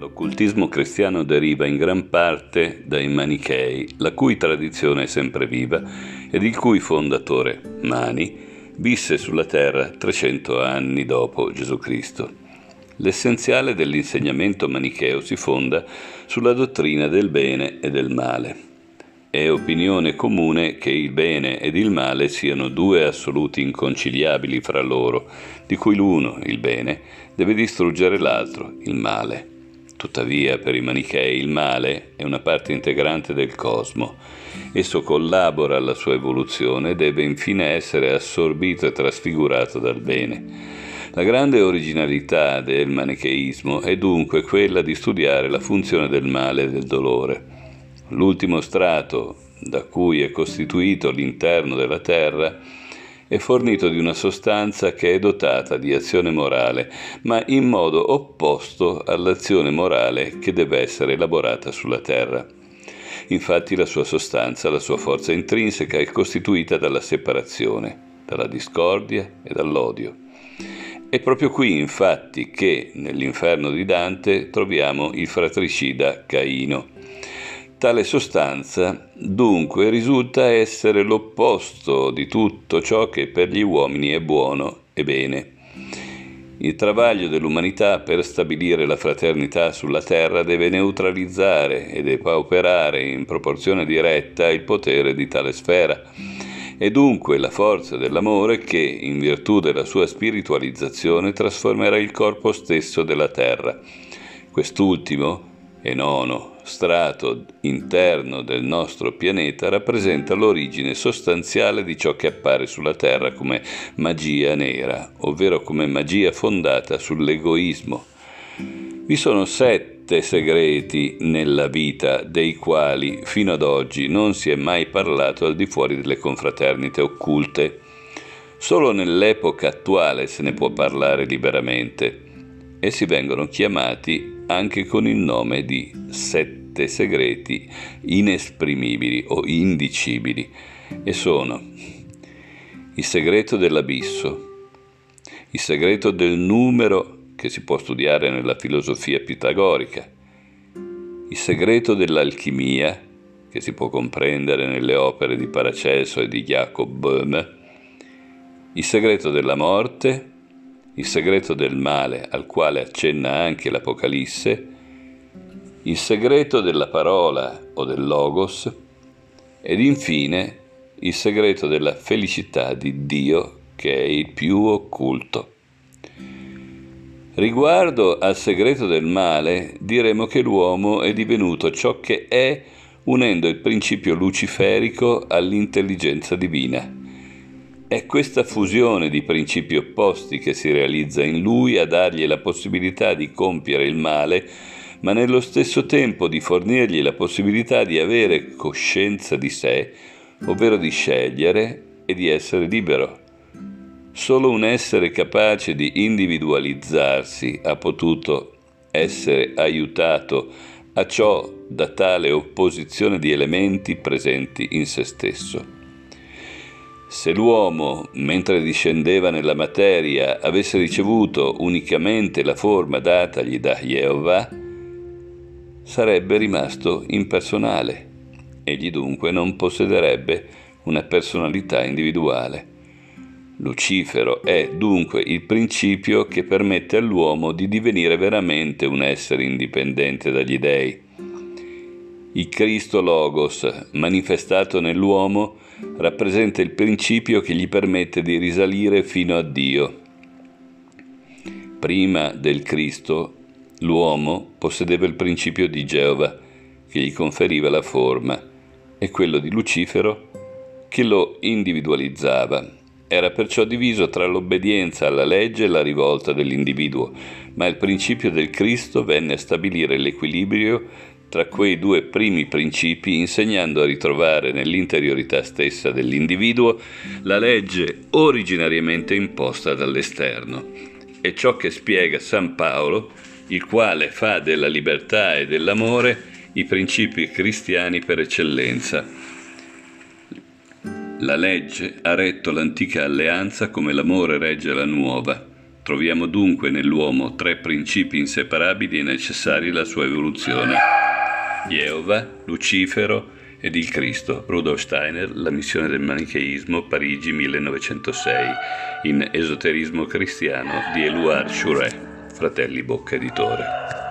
L'occultismo cristiano deriva in gran parte dai Manichei, la cui tradizione è sempre viva ed il cui fondatore, Mani, visse sulla terra 300 anni dopo Gesù Cristo. L'essenziale dell'insegnamento manicheo si fonda sulla dottrina del bene e del male. È opinione comune che il bene ed il male siano due assoluti inconciliabili fra loro, di cui l'uno, il bene, deve distruggere l'altro, il male. Tuttavia, per i manichei il male è una parte integrante del cosmo. Esso collabora alla sua evoluzione e deve infine essere assorbito e trasfigurato dal bene. La grande originalità del manicheismo è dunque quella di studiare la funzione del male e del dolore. L'ultimo strato da cui è costituito l'interno della terra è fornito di una sostanza che è dotata di azione morale, ma in modo opposto all'azione morale che deve essere elaborata sulla terra. Infatti la sua sostanza, la sua forza intrinseca è costituita dalla separazione, dalla discordia e dall'odio. È proprio qui, infatti, che nell'inferno di Dante troviamo il fratricida Caino Tale sostanza dunque risulta essere l'opposto di tutto ciò che per gli uomini è buono e bene. Il travaglio dell'umanità per stabilire la fraternità sulla terra deve neutralizzare e depauperare in proporzione diretta il potere di tale sfera e dunque la forza dell'amore che, in virtù della sua spiritualizzazione, trasformerà il corpo stesso della terra. Quest'ultimo, e nono strato interno del nostro pianeta rappresenta l'origine sostanziale di ciò che appare sulla Terra come magia nera, ovvero come magia fondata sull'egoismo. Vi sono sette segreti nella vita dei quali fino ad oggi non si è mai parlato al di fuori delle confraternite occulte. Solo nell'epoca attuale se ne può parlare liberamente. Essi vengono chiamati anche con il nome di sette segreti inesprimibili o indicibili e sono il segreto dell'abisso, il segreto del numero che si può studiare nella filosofia pitagorica, il segreto dell'alchimia che si può comprendere nelle opere di Paracelso e di Jacob Böhme, il segreto della morte il segreto del male al quale accenna anche l'Apocalisse, il segreto della parola o del logos ed infine il segreto della felicità di Dio che è il più occulto. Riguardo al segreto del male, diremo che l'uomo è divenuto ciò che è unendo il principio luciferico all'intelligenza divina. È questa fusione di principi opposti che si realizza in lui a dargli la possibilità di compiere il male, ma nello stesso tempo di fornirgli la possibilità di avere coscienza di sé, ovvero di scegliere e di essere libero. Solo un essere capace di individualizzarsi ha potuto essere aiutato a ciò da tale opposizione di elementi presenti in se stesso. Se l'uomo, mentre discendeva nella materia, avesse ricevuto unicamente la forma datagli da Jehovah, sarebbe rimasto impersonale. Egli dunque non possederebbe una personalità individuale. Lucifero è dunque il principio che permette all'uomo di divenire veramente un essere indipendente dagli dei. Il Cristo Logos, manifestato nell'uomo, rappresenta il principio che gli permette di risalire fino a Dio. Prima del Cristo, l'uomo possedeva il principio di Geova, che gli conferiva la forma, e quello di Lucifero, che lo individualizzava. Era perciò diviso tra l'obbedienza alla legge e la rivolta dell'individuo, ma il principio del Cristo venne a stabilire l'equilibrio tra quei due primi principi insegnando a ritrovare nell'interiorità stessa dell'individuo la legge originariamente imposta dall'esterno. È ciò che spiega San Paolo, il quale fa della libertà e dell'amore i principi cristiani per eccellenza. La legge ha retto l'antica alleanza come l'amore regge la nuova. Troviamo dunque nell'uomo tre principi inseparabili e necessari alla sua evoluzione. Jehovah, Lucifero ed il Cristo. Rudolf Steiner, La missione del manicheismo, Parigi 1906, in Esoterismo cristiano di Eluard Chouret, Fratelli Bocca Editore.